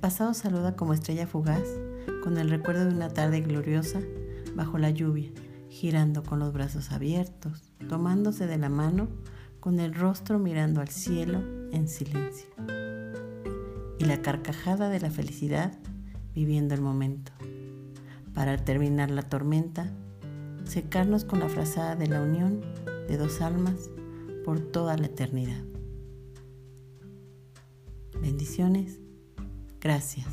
pasado saluda como estrella fugaz, con el recuerdo de una tarde gloriosa bajo la lluvia, girando con los brazos abiertos, tomándose de la mano, con el rostro mirando al cielo en silencio. Y la carcajada de la felicidad viviendo el momento. Para terminar la tormenta, secarnos con la frazada de la unión de dos almas por toda la eternidad. Bendiciones. Gracias.